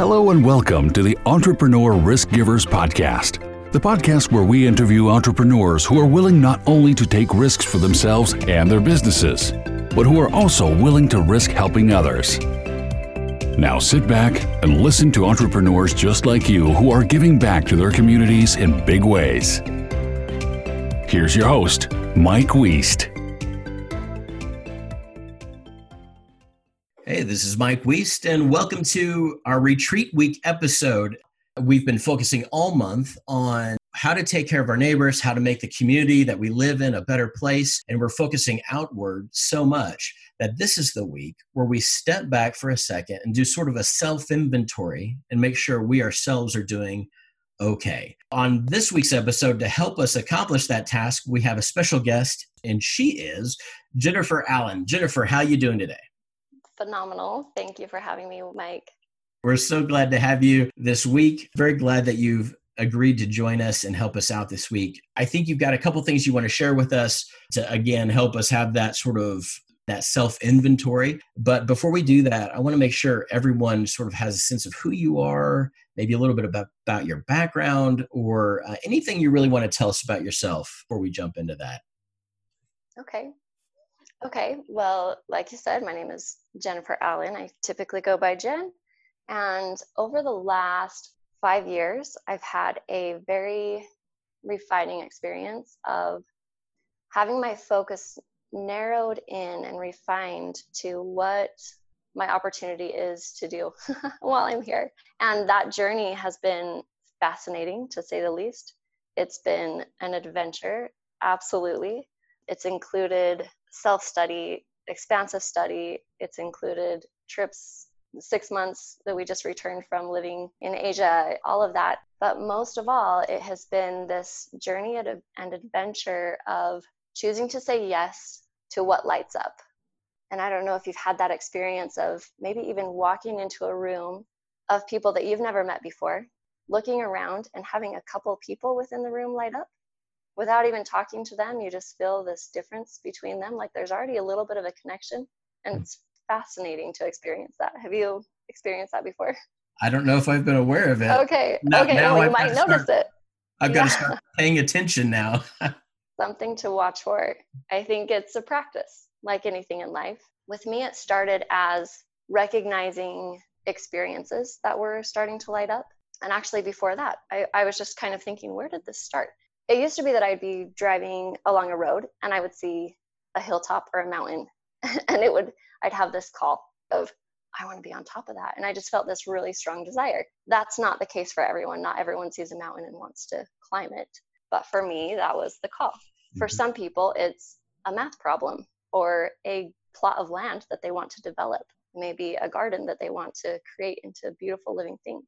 Hello and welcome to the Entrepreneur Risk Givers Podcast, the podcast where we interview entrepreneurs who are willing not only to take risks for themselves and their businesses, but who are also willing to risk helping others. Now sit back and listen to entrepreneurs just like you who are giving back to their communities in big ways. Here's your host, Mike Weist. This is Mike Weist, and welcome to our Retreat Week episode. We've been focusing all month on how to take care of our neighbors, how to make the community that we live in a better place, and we're focusing outward so much that this is the week where we step back for a second and do sort of a self inventory and make sure we ourselves are doing okay. On this week's episode, to help us accomplish that task, we have a special guest, and she is Jennifer Allen. Jennifer, how you doing today? Phenomenal. Thank you for having me, Mike. We're so glad to have you this week. Very glad that you've agreed to join us and help us out this week. I think you've got a couple things you want to share with us to again help us have that sort of that self inventory. But before we do that, I want to make sure everyone sort of has a sense of who you are, maybe a little bit about, about your background or uh, anything you really want to tell us about yourself before we jump into that. Okay. Okay, well, like you said, my name is Jennifer Allen. I typically go by Jen. And over the last five years, I've had a very refining experience of having my focus narrowed in and refined to what my opportunity is to do while I'm here. And that journey has been fascinating to say the least. It's been an adventure, absolutely. It's included self study, expansive study. It's included trips, six months that we just returned from living in Asia, all of that. But most of all, it has been this journey and adventure of choosing to say yes to what lights up. And I don't know if you've had that experience of maybe even walking into a room of people that you've never met before, looking around and having a couple people within the room light up without even talking to them, you just feel this difference between them. Like there's already a little bit of a connection. And hmm. it's fascinating to experience that. Have you experienced that before? I don't know if I've been aware of it. Okay. Now, okay. Now well, you might notice start, it. I've got yeah. to start paying attention now. Something to watch for. I think it's a practice, like anything in life. With me, it started as recognizing experiences that were starting to light up. And actually, before that, I, I was just kind of thinking, where did this start? It used to be that I'd be driving along a road and I would see a hilltop or a mountain and it would I'd have this call of I want to be on top of that and I just felt this really strong desire. That's not the case for everyone. Not everyone sees a mountain and wants to climb it. But for me, that was the call. For mm-hmm. some people, it's a math problem or a plot of land that they want to develop, maybe a garden that they want to create into beautiful living things.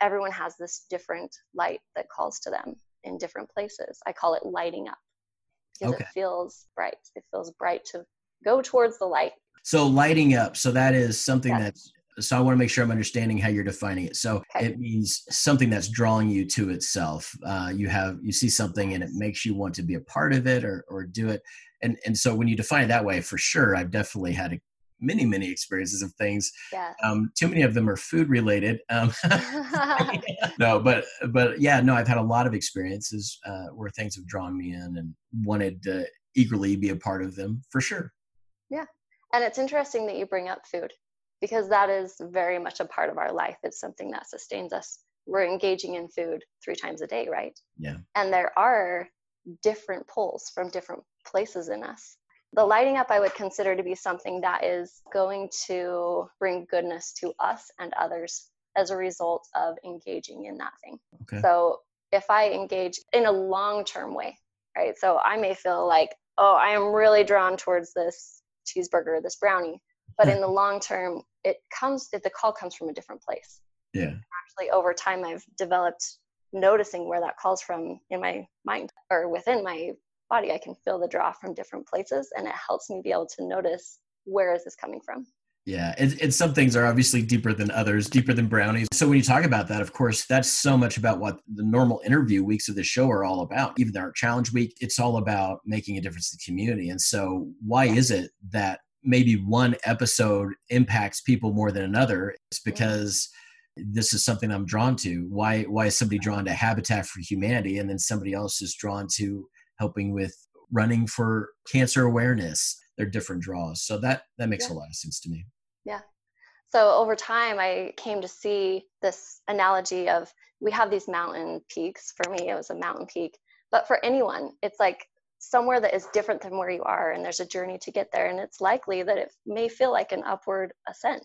Everyone has this different light that calls to them in different places. I call it lighting up because okay. it feels bright. It feels bright to go towards the light. So lighting up. So that is something yes. that's so I want to make sure I'm understanding how you're defining it. So okay. it means something that's drawing you to itself. Uh, you have you see something and it makes you want to be a part of it or or do it. And and so when you define it that way, for sure, I've definitely had a many many experiences of things. Yes. um, too many of them are food related um, no but but yeah no i've had a lot of experiences uh, where things have drawn me in and wanted to eagerly be a part of them for sure. Yeah and it's interesting that you bring up food because that is very much a part of our life. It's something that sustains us. We're engaging in food three times a day right? Yeah. And there are different pulls from different places in us the lighting up I would consider to be something that is going to bring goodness to us and others as a result of engaging in that thing. Okay. So if I engage in a long term way, right? So I may feel like, oh, I am really drawn towards this cheeseburger, this brownie. But in the long term, it comes, the call comes from a different place. Yeah. Actually, over time, I've developed noticing where that calls from in my mind or within my body i can feel the draw from different places and it helps me be able to notice where is this coming from. Yeah and, some things are obviously deeper than others deeper than brownies. So when you talk about that of course that's so much about what the normal interview weeks of the show are all about. Even our challenge week it's all about making a difference to the community. And so why is it that maybe one episode impacts people more than another? It's because this is something I'm drawn to. Why why is somebody drawn to Habitat for Humanity and then somebody else is drawn to helping with running for cancer awareness? They're different draws. So that that makes yeah. a lot of sense to me. Yeah. So over time I came to see this analogy of we have these mountain peaks. For me, it was a mountain peak. But for anyone, it's like somewhere that is different than where you are and there's a journey to get there and it's likely that it may feel like an upward ascent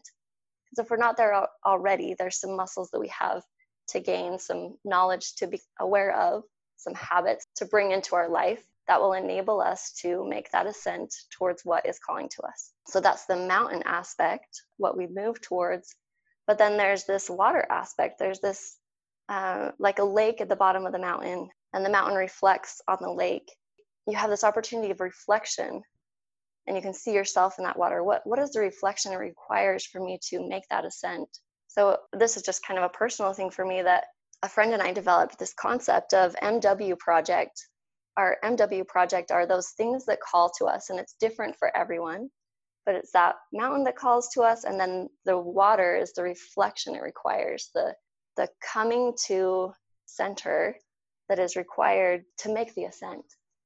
because if we're not there already there's some muscles that we have to gain some knowledge to be aware of some habits to bring into our life that will enable us to make that ascent towards what is calling to us. So that's the mountain aspect what we move towards. But then there's this water aspect. There's this uh, like a lake at the bottom of the mountain and the mountain reflects on the lake. You have this opportunity of reflection and you can see yourself in that water. What what is the reflection it requires for me to make that ascent? So this is just kind of a personal thing for me that a friend and i developed this concept of mw project our mw project are those things that call to us and it's different for everyone but it's that mountain that calls to us and then the water is the reflection it requires the the coming to center that is required to make the ascent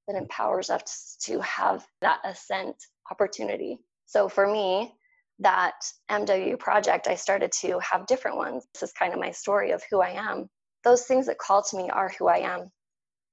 that empowers us to have that ascent opportunity. So for me, that MW project, I started to have different ones. This is kind of my story of who I am. Those things that call to me are who I am.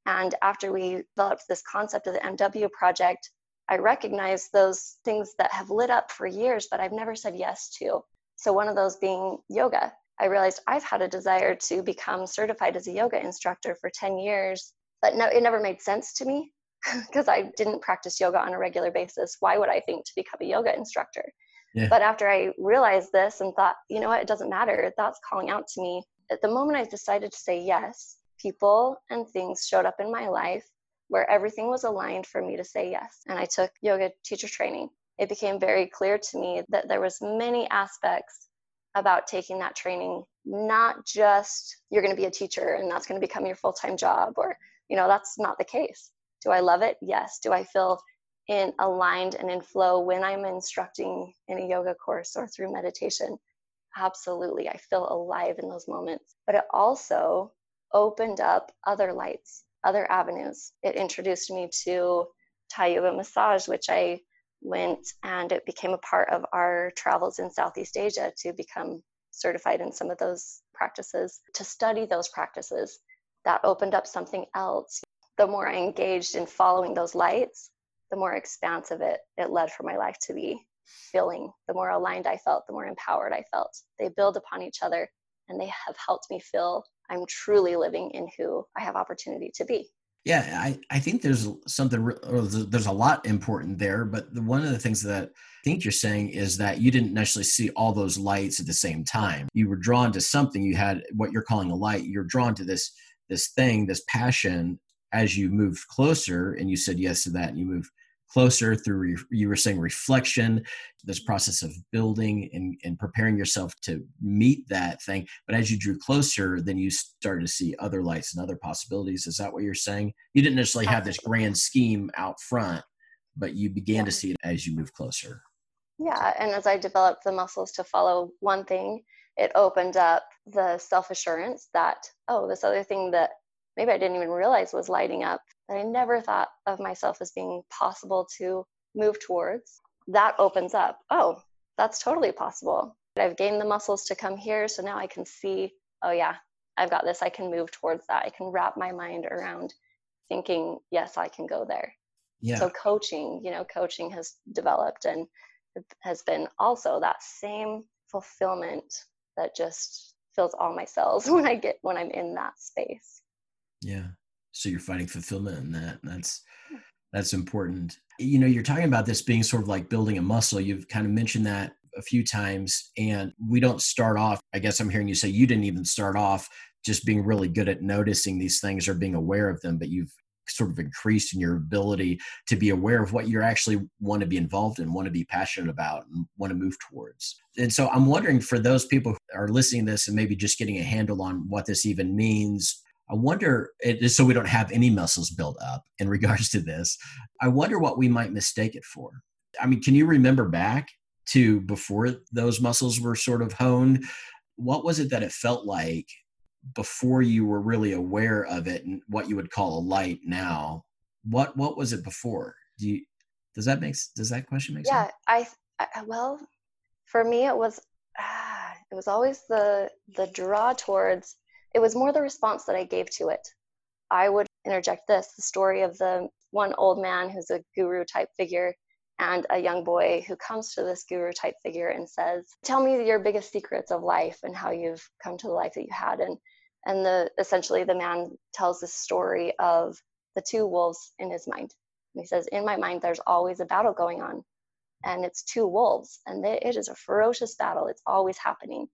And after we developed this concept of the MW project, I recognized those things that have lit up for years, but I've never said yes to. So, one of those being yoga. I realized I've had a desire to become certified as a yoga instructor for 10 years, but no, it never made sense to me because I didn't practice yoga on a regular basis. Why would I think to become a yoga instructor? Yeah. But after I realized this and thought, you know what, it doesn't matter. That's calling out to me. At the moment I decided to say yes, people and things showed up in my life where everything was aligned for me to say yes. And I took yoga teacher training. It became very clear to me that there was many aspects about taking that training, not just you're going to be a teacher and that's going to become your full-time job or, you know, that's not the case do I love it? Yes. Do I feel in aligned and in flow when I'm instructing in a yoga course or through meditation? Absolutely. I feel alive in those moments. But it also opened up other lights, other avenues. It introduced me to Thai yoga massage, which I went and it became a part of our travels in Southeast Asia to become certified in some of those practices, to study those practices. That opened up something else the more I engaged in following those lights, the more expansive it, it led for my life to be feeling. The more aligned I felt, the more empowered I felt. They build upon each other and they have helped me feel I'm truly living in who I have opportunity to be. Yeah, I, I think there's something, or there's a lot important there. But the, one of the things that I think you're saying is that you didn't necessarily see all those lights at the same time. You were drawn to something. You had what you're calling a light. You're drawn to this this thing, this passion, as you moved closer and you said yes to that and you move closer through you were saying reflection this process of building and, and preparing yourself to meet that thing. But as you drew closer then you started to see other lights and other possibilities. Is that what you're saying? You didn't necessarily have this grand scheme out front but you began to see it as you move closer. Yeah and as i developed the muscles to follow one thing it opened up the self-assurance that oh this other thing that maybe I didn't even realize was lighting up that I never thought of myself as being possible to move towards. That opens up. Oh, that's totally possible. I've gained the muscles to come here. So now I can see, oh, yeah, I've got this. I can move towards that. I can wrap my mind around thinking, yes, I can go there. Yeah. So coaching, you know, coaching has developed and has been also that same fulfillment that just fills all my cells when I get when I'm in that space. Yeah. So you're finding fulfillment in that. That's that's important. You know, you're talking about this being sort of like building a muscle. You've kind of mentioned that a few times and we don't start off i guess i'm hearing you say you didn't even start off just being really good at noticing these things or being aware of them but you've sort of increased in your ability to be aware of what you actually want to be involved in want to be passionate about and want to move towards and so i'm wondering for those people who are listening to this and maybe just getting a handle on what this even means I wonder, so we don't have any muscles built up in regards to this, I wonder what we might mistake it for. I mean, can you remember back to before those muscles were sort of honed? what was it that it felt like before you were really aware of it and what you would call a light now what what was it before do you does that make does that question make yeah, sense yeah I, I well for me it was ah, it was always the the draw towards it was more the response that i gave to it. I would interject this the story of the one old man who's a guru type figure and a young boy who comes to this guru type figure and says tell me your biggest secrets of life and how you've come to the life that you had. And and the essentially the man tells the story of the two wolves in his mind. And he says in my mind there's always a battle going on and it's two wolves and it is a ferocious battle. It's always happening.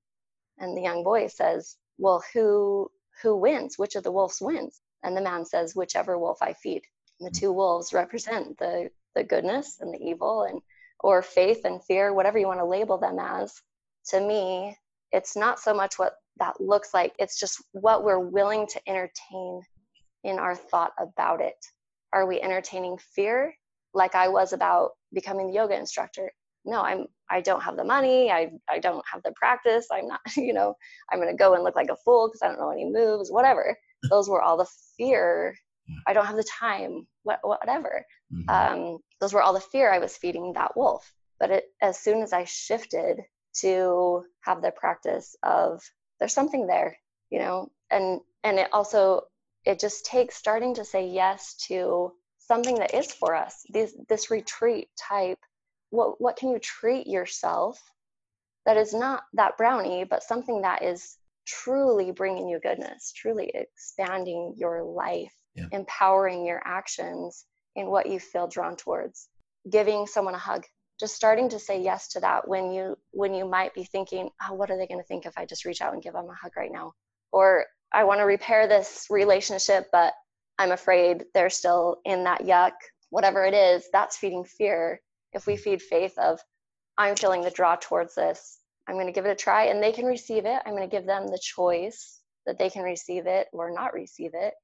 And the young boy says well who who wins? Which of the wolves wins? And the man says whichever wolf i feed. And the hmm. two wolves represent the the goodness and the evil and or faith and fear whatever you want to label them as. To me it's not so much what that looks like it's just what we're willing to entertain in our thought about it. Are we entertaining fear like i was about becoming the yoga instructor? No i'm i don't have the money i i don't have the practice i'm not you know i'm going to go and look like a fool because i don't know any moves whatever. Those were all the fear. I don't have the time what, whatever. Mm-hmm. um, those were all the fear i was feeding that wolf. But it, as soon as i shifted to have the practice of there's something there you know? And and it also it just takes starting to say yes to something that is for us this this retreat type what what can you treat yourself that is not that brownie but something that is truly bringing you goodness truly expanding your life yeah. empowering your actions in what you feel drawn towards giving someone a hug just starting to say yes to that when you when you might be thinking oh what are they going to think if i just reach out and give them a hug right now or i want to repair this relationship but i'm afraid they're still in that yuck whatever it is that's feeding fear if we feed faith of i'm feeling the draw towards this. I'm going to give it a try and they can receive it. I'm going to give them the choice that they can receive it or not receive it.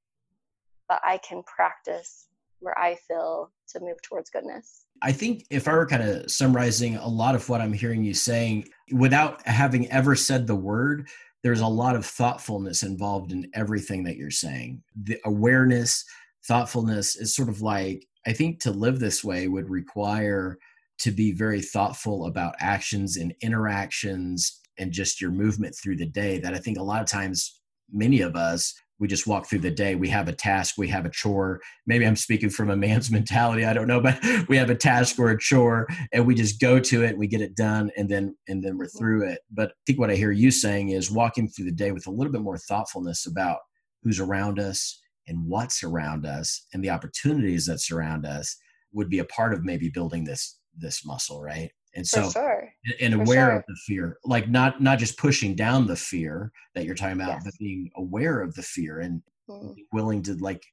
But i can practice where i feel to move towards goodness. I think if I were kind of summarizing a lot of what I'm hearing you saying without having ever said the word, there's a lot of thoughtfulness involved in everything that you're saying. The awareness, thoughtfulness is sort of like, I think to live this way would require to be very thoughtful about actions and interactions and just your movement through the day that I think a lot of times many of us we just walk through the day. We have a task we have a chore. Maybe i'm speaking from a man's mentality i don't know but we have a task or a chore and we just go to it we get it done and then and then we're through it. But i think what i hear you saying is walking through the day with a little bit more thoughtfulness about who's around us and what's around us and the opportunities that surround us would be a part of maybe building this this muscle right and so sure. and aware sure. of the fear like not not just pushing down the fear that you're talking about yes. but being aware of the fear and mm. willing to like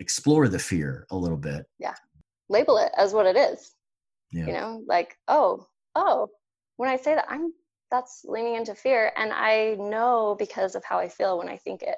explore the fear a little bit yeah label it as what it is yeah. you know like oh oh when i say that i'm that's leaning into fear and i know because of how i feel when i think it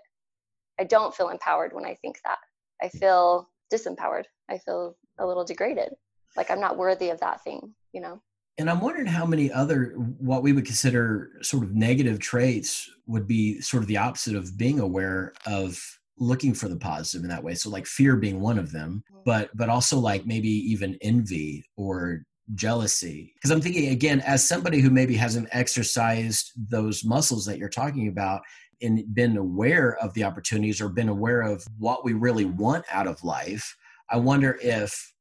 i don't feel empowered when i think that i feel disempowered i feel a little degraded like i'm not worthy of that thing you know and I'm wondering how many other what we would consider sort of negative traits would be sort of the opposite of being aware of looking for the positive in that way. So like fear being one of them, mm-hmm. but but also like maybe even envy or jealousy. Because I'm thinking again, as somebody who maybe hasn't exercised those muscles that you're talking about and been aware of the opportunities or been aware of what we really want out of life, I wonder if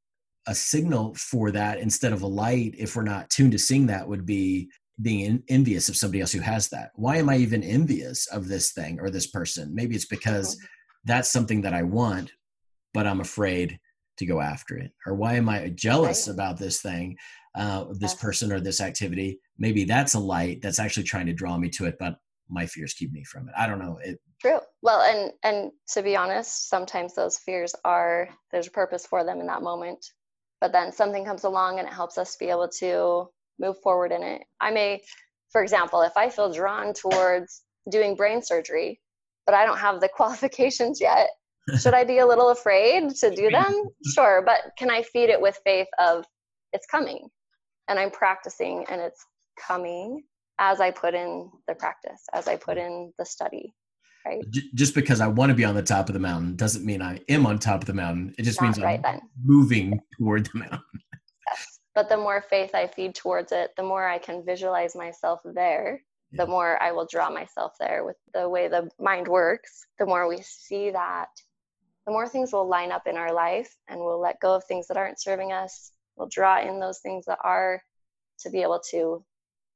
a signal for that instead of a light if we're not tuned to seeing that would be being envious of somebody else who has that. Why am i even envious of this thing or this person? Maybe it's because that's something that i want but i'm afraid to go after it. Or why am i jealous right. about this thing uh, this person or this activity? Maybe that's a light that's actually trying to draw me to it but my fears keep me from it i don't know it true well and and to be honest sometimes those fears are there's a purpose for them in that moment but then something comes along and it helps us be able to move forward in it. I may, for example, if I feel drawn towards doing brain surgery, but I don't have the qualifications yet, should I be a little afraid to do them? Sure, but can I feed it with faith of it's coming and I'm practicing and it's coming as I put in the practice, as I put in the study. Right. Just because I want to be on the top of the mountain doesn't mean I am on top of the mountain. It just Not means right I'm then. moving toward the mountain. Yes. But the more faith I feed towards it, the more I can visualize myself there, Yeah. the more I will draw myself there with the way the mind works. The more we see that, the more things will line up in our life and we'll let go of things that aren't serving us. We'll draw in those things that are to be able to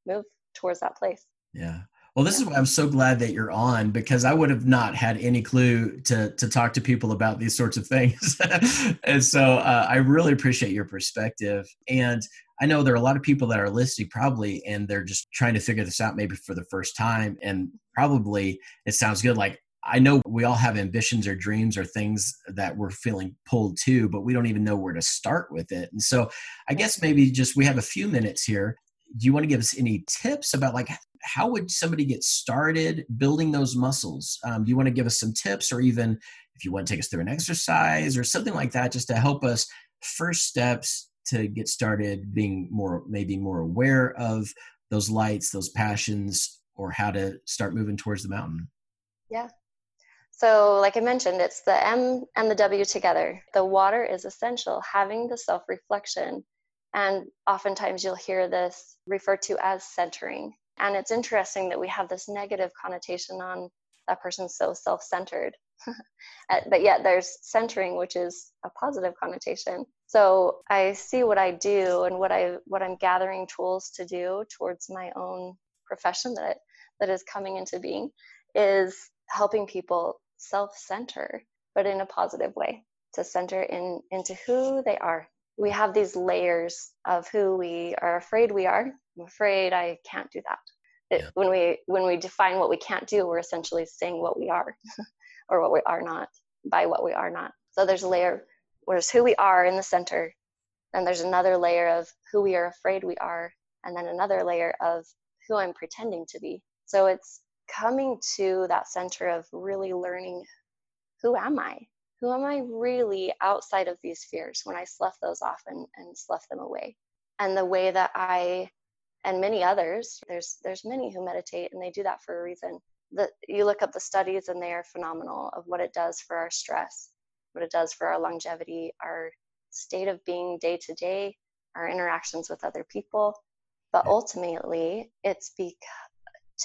move towards that place. Yeah. Well, this is why I'm so glad that you're on because I would have not had any clue to to talk to people about these sorts of things. and so uh, I really appreciate your perspective. And I know there are a lot of people that are listening probably, and they're just trying to figure this out maybe for the first time. And probably it sounds good. Like I know we all have ambitions or dreams or things that we're feeling pulled to, but we don't even know where to start with it. And so I guess maybe just we have a few minutes here. Do you want to give us any tips about like how would somebody get started building those muscles? Um, do you want to give us some tips, or even if you want to take us through an exercise or something like that, just to help us first steps to get started being more, maybe more aware of those lights, those passions, or how to start moving towards the mountain? Yeah. So, like I mentioned, it's the M and the W together. The water is essential, having the self reflection. And oftentimes you'll hear this referred to as centering. And it's interesting that we have this negative connotation on that person's so self centered. Uh, but yet there's centering, which is a positive connotation. So I see what I do and what I what I'm gathering tools to do towards my own profession that that is coming into being is helping people self-center, but in a positive way, to center in into who they are. We have these layers of who we are afraid we are. I'm afraid I can't do that. It, Yeah. When we when we define what we can't do, we're essentially saying what we are, or what we are not by what we are not. So there's a layer where's who we are in the center, then there's another layer of who we are afraid we are, and then another layer of who I'm pretending to be. So it's coming to that center of really learning who am I? Who am I really outside of these fears when I slough those off and, and slough them away? And the way that I and many others, there's there's many who meditate and they do that for a reason. That you look up the studies and they are phenomenal of what it does for our stress, what it does for our longevity, our state of being day to day, our interactions with other people. But ultimately, it's because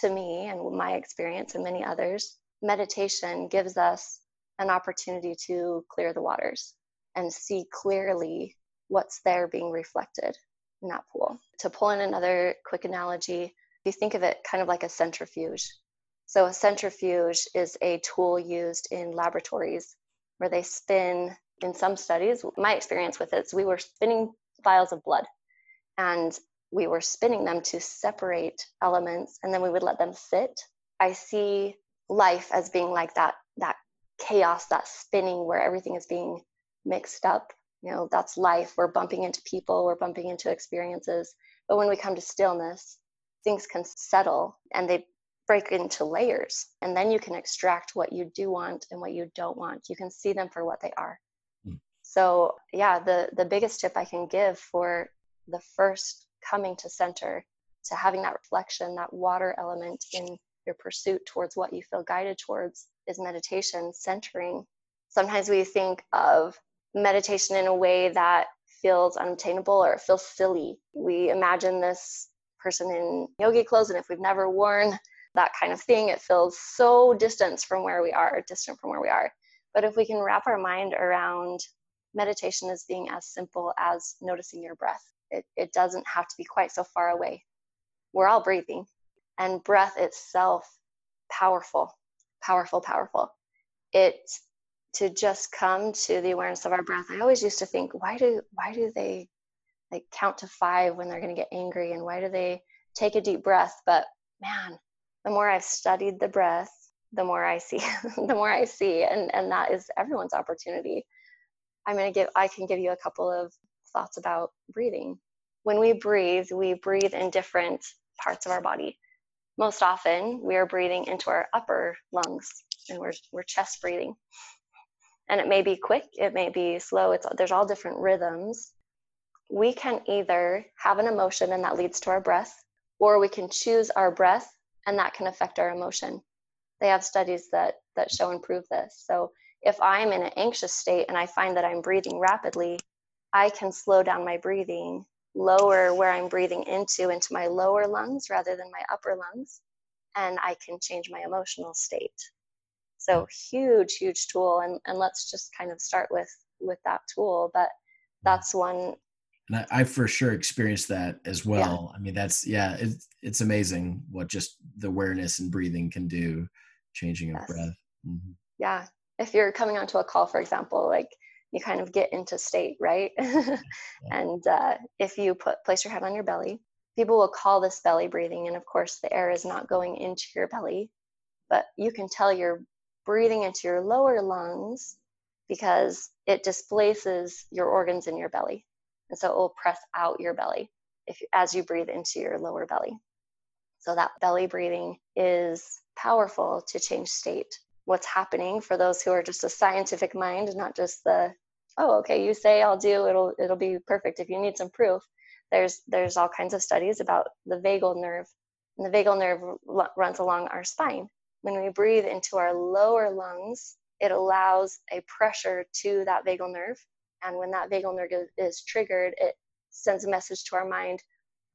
to me and my experience and many others, meditation gives us an opportunity to clear the waters and see clearly what's there being reflected in that pool. To pull in another quick analogy, you think of it kind of like a centrifuge. So, a centrifuge is a tool used in laboratories where they spin, in some studies, my experience with it is we were spinning vials of blood and we were spinning them to separate elements and then we would let them sit. I see life as being like that, that chaos, that spinning where everything is being mixed up. You know, that's life. We're bumping into people, we're bumping into experiences. But when we come to stillness, things can settle and they break into layers. And then you can extract what you do want and what you don't want. You can see them for what they are. Mm. So, yeah, the, the biggest tip I can give for the first coming to center, to having that reflection, that water element in your pursuit towards what you feel guided towards is meditation, centering. Sometimes we think of meditation in a way that feels unattainable or feels silly. We imagine this person in yogi clothes, and if we've never worn that kind of thing, it feels so distant from where we are, distant from where we are. But if we can wrap our mind around meditation as being as simple as noticing your breath, it, it doesn't have to be quite so far away. We're all breathing, and breath itself, powerful, powerful, powerful. It to just come to the awareness of our breath. I always used to think, why do why do they like count to five when they're going to get angry, and why do they take a deep breath? But man, the more I've studied the breath, the more I see, the more I see, and and that is everyone's opportunity. I'm going to give. I can give you a couple of thoughts about breathing. When we breathe, we breathe in different parts of our body. Most often, we are breathing into our upper lungs, and we're we're chest breathing. And it may be quick, it may be slow. It's there's all different rhythms. We can either have an emotion, and that leads to our breath, or we can choose our breath and that can affect our emotion. They have studies that that show and prove this. So if I'm in an anxious state and I find that I'm breathing rapidly, I can slow down my breathing, lower where I'm breathing into into my lower lungs rather than my upper lungs, and I can change my emotional state. So huge, huge tool. And, and let's just kind of start with with that tool. But that's one and I, I, for sure experienced that as well. Yeah. I mean, that's yeah, it's it's amazing what just the awareness and breathing can do, changing yes. breath. Mm-hmm. Yeah, if you're coming onto a call, for example, like you kind of get into state, right? And uh, if you put place your head on your belly, people will call this belly breathing, and of course, the air is not going into your belly, but you can tell you're breathing into your lower lungs because it displaces your organs in your belly and so it will press out your belly if as you breathe into your lower belly. So that belly breathing is powerful to change state. What's happening for those who are just a scientific mind, not just the oh okay you say I'll do it'll it'll be perfect if you need some proof. There's there's all kinds of studies about the vagal nerve, and the vagal nerve runs along our spine. When we breathe into our lower lungs, it allows a pressure to that vagal nerve and when that vagal nerve is triggered, it sends a message to our mind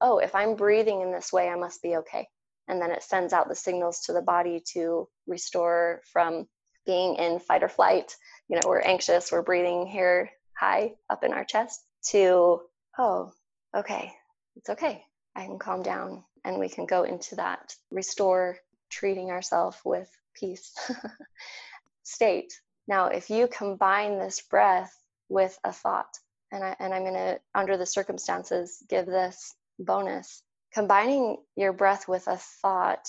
oh, if I'm breathing in this way, I must be okay. And then it sends out the signals to the body to restore from being in fight or flight. You know, we're anxious, we're breathing here high up in our chest to, oh, okay, it's okay. I can calm down and we can go into that restore, treating ourselves with peace state. Now, if you combine this breath with a thought. And, I, and I'm going to, under the circumstances, give this bonus. Combining your breath with a thought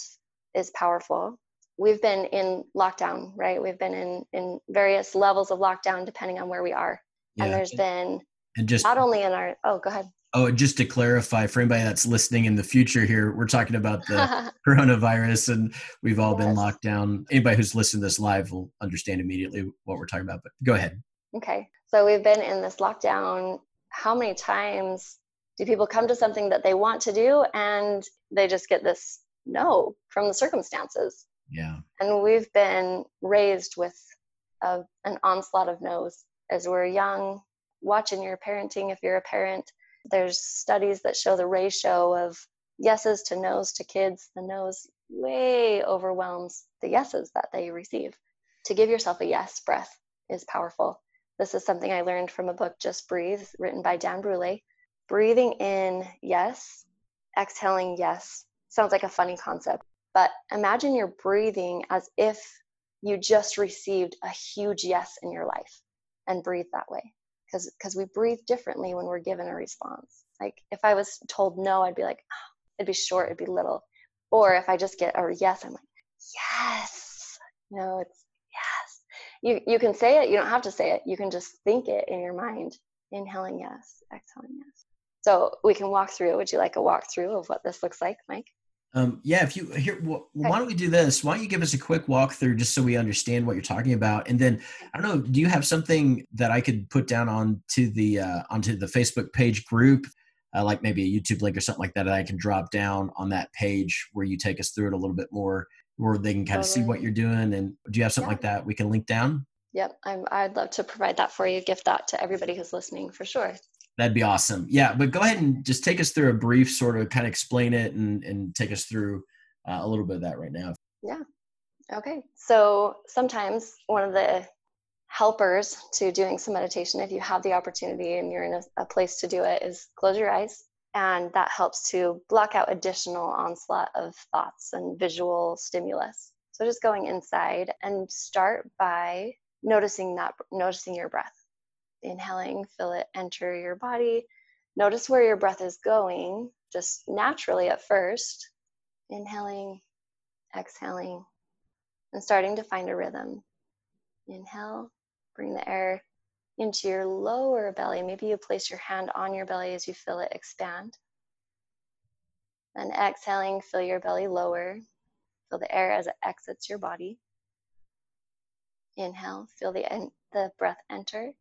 is powerful. We've been in lockdown, right? We've been in, in various levels of lockdown depending on where we are. Yeah. And there's been and just not only in our, oh, go ahead. Oh, just to clarify for anybody that's listening in the future here, we're talking about the coronavirus and we've all yes. been locked down. Anybody who's listening to this live will understand immediately what we're talking about, but go ahead. Okay. So we've been in this lockdown. How many times do people come to something that they want to do and they just get this no from the circumstances? Yeah. And we've been raised with a, an onslaught of no's as we're young. Watching your parenting, if you're a parent, there's studies that show the ratio of yeses to no's to kids. The no's way overwhelms the yeses that they receive. To give yourself a yes breath is powerful. This is something I learned from a book, Just Breathe, written by Dan Brule. Breathing in, yes. Exhaling, yes. Sounds like a funny concept, but imagine you're breathing as if you just received a huge yes in your life and breathe that way. Because because we breathe differently when we're given a response. Like if I was told no, I'd be like, oh, it'd be short, it'd be little. Or if I just get a yes, I'm like, yes. Know, it's yes you you can say it you don't have to say it you can just think it in your mind inhaling yes exhaling yes so we can walk through would you like a walk through of what this looks like mike um, yeah if you here well, why don't we do this why don't you give us a quick walkthrough just so we understand what you're talking about and then i don't know do you have something that i could put down onto the uh, onto the facebook page group uh, like maybe a youtube link or something like that that i can drop down on that page where you take us through it a little bit more where they can kind of see what you're doing. And do you have something yeah. like that we can link down? Yep, I'm, I'd love to provide that for you, gift that to everybody who's listening for sure. That'd be awesome. Yeah, but go ahead and just take us through a brief sort of kind of explain it and, and take us through uh, a little bit of that right now. Yeah. Okay. So sometimes one of the helpers to doing some meditation, if you have the opportunity and you're in a, a place to do it, is close your eyes and that helps to block out additional onslaught of thoughts and visual stimulus. So just going inside and start by noticing that noticing your breath. Inhaling, feel it enter your body. Notice where your breath is going, just naturally at first. Inhaling, exhaling, and starting to find a rhythm. Inhale, bring the air into your lower belly. Maybe you place your hand on your belly as you feel it expand. And exhaling, feel your belly lower. Feel the air as it exits your body. Inhale, feel the, the breath enter.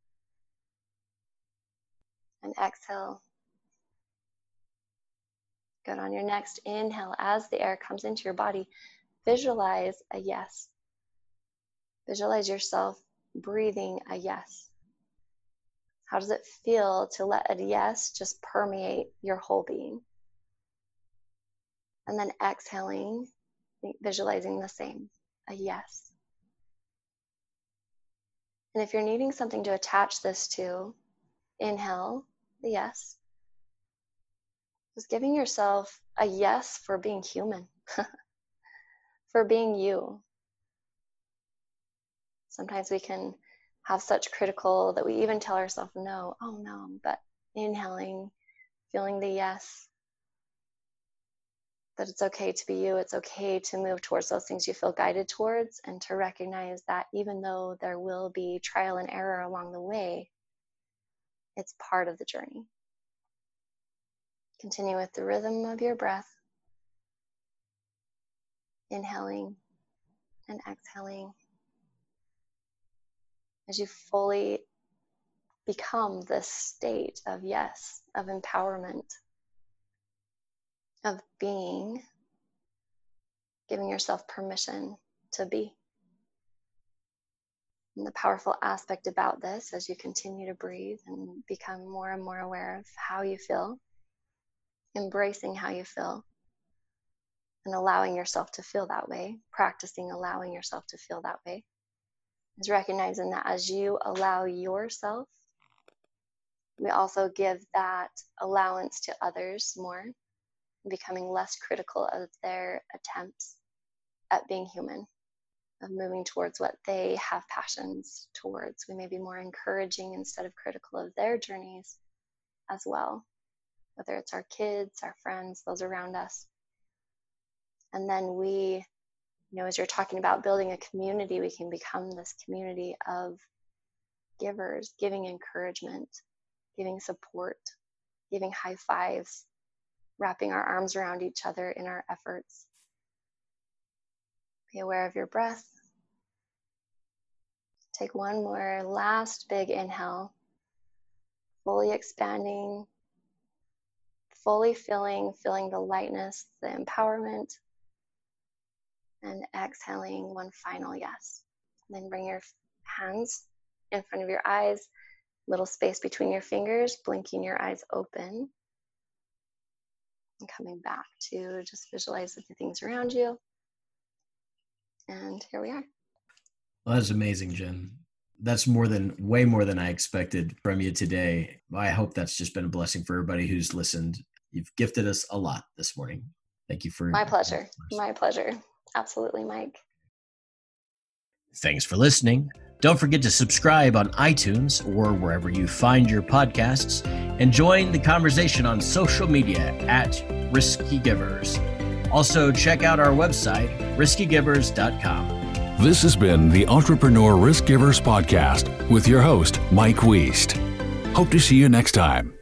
And exhale. Good. On your next inhale, as the air comes into your body, visualize a yes. Visualize yourself breathing a yes. How does it feel to let a yes just permeate your whole being? And then exhaling, visualizing the same a yes. And if you're needing something to attach this to, inhale the yes. Just giving yourself a yes for being human, for being you. Sometimes we can have such critical that we even tell ourselves no, oh no, but inhaling, feeling the yes, that it's okay to be you, it's okay to move towards those things you feel guided towards, and to recognize that even though there will be trial and error along the way, it's part of the journey. Continue with the rhythm of your breath, inhaling and exhaling as you fully become this state of yes, of empowerment of being, giving yourself permission to be. The powerful aspect about this, as you continue to breathe and become more and more aware of how you feel, embracing how you feel, and allowing yourself to feel that way, practicing allowing yourself to feel that way, is recognizing that as you allow yourself, we also give that allowance to others more becoming less critical of their attempts at being human, of moving towards what they have passions towards. We may be more encouraging instead of critical of their journeys as well, whether it's our kids, our friends, those around us. And then we, you know, as you're talking about building a community, we can become this community of givers, giving encouragement, giving support, giving high fives, wrapping our arms around each other in our efforts. Be aware of your breath. Take one more last big inhale, fully expanding, fully filling, feeling the lightness, the empowerment, and exhaling one final yes. And then bring your hands in front of your eyes, little space between your fingers, blinking your eyes open and coming back to just visualize the things around you. And here we are. Well, that's amazing, Jen. That's more than way more than I expected from you today. I hope that's just been a blessing for everybody who's listened. You've gifted us a lot this morning. Thank you for my pleasure. My pleasure. Absolutely, Mike. Thanks for listening. Don't forget to subscribe on iTunes or wherever you find your podcasts and join the conversation on social media at Risky Givers. Also, check out our website, riskygivers.com. This has been the Entrepreneur Risk Givers Podcast with your host, Mike Weist. Hope to see you next time.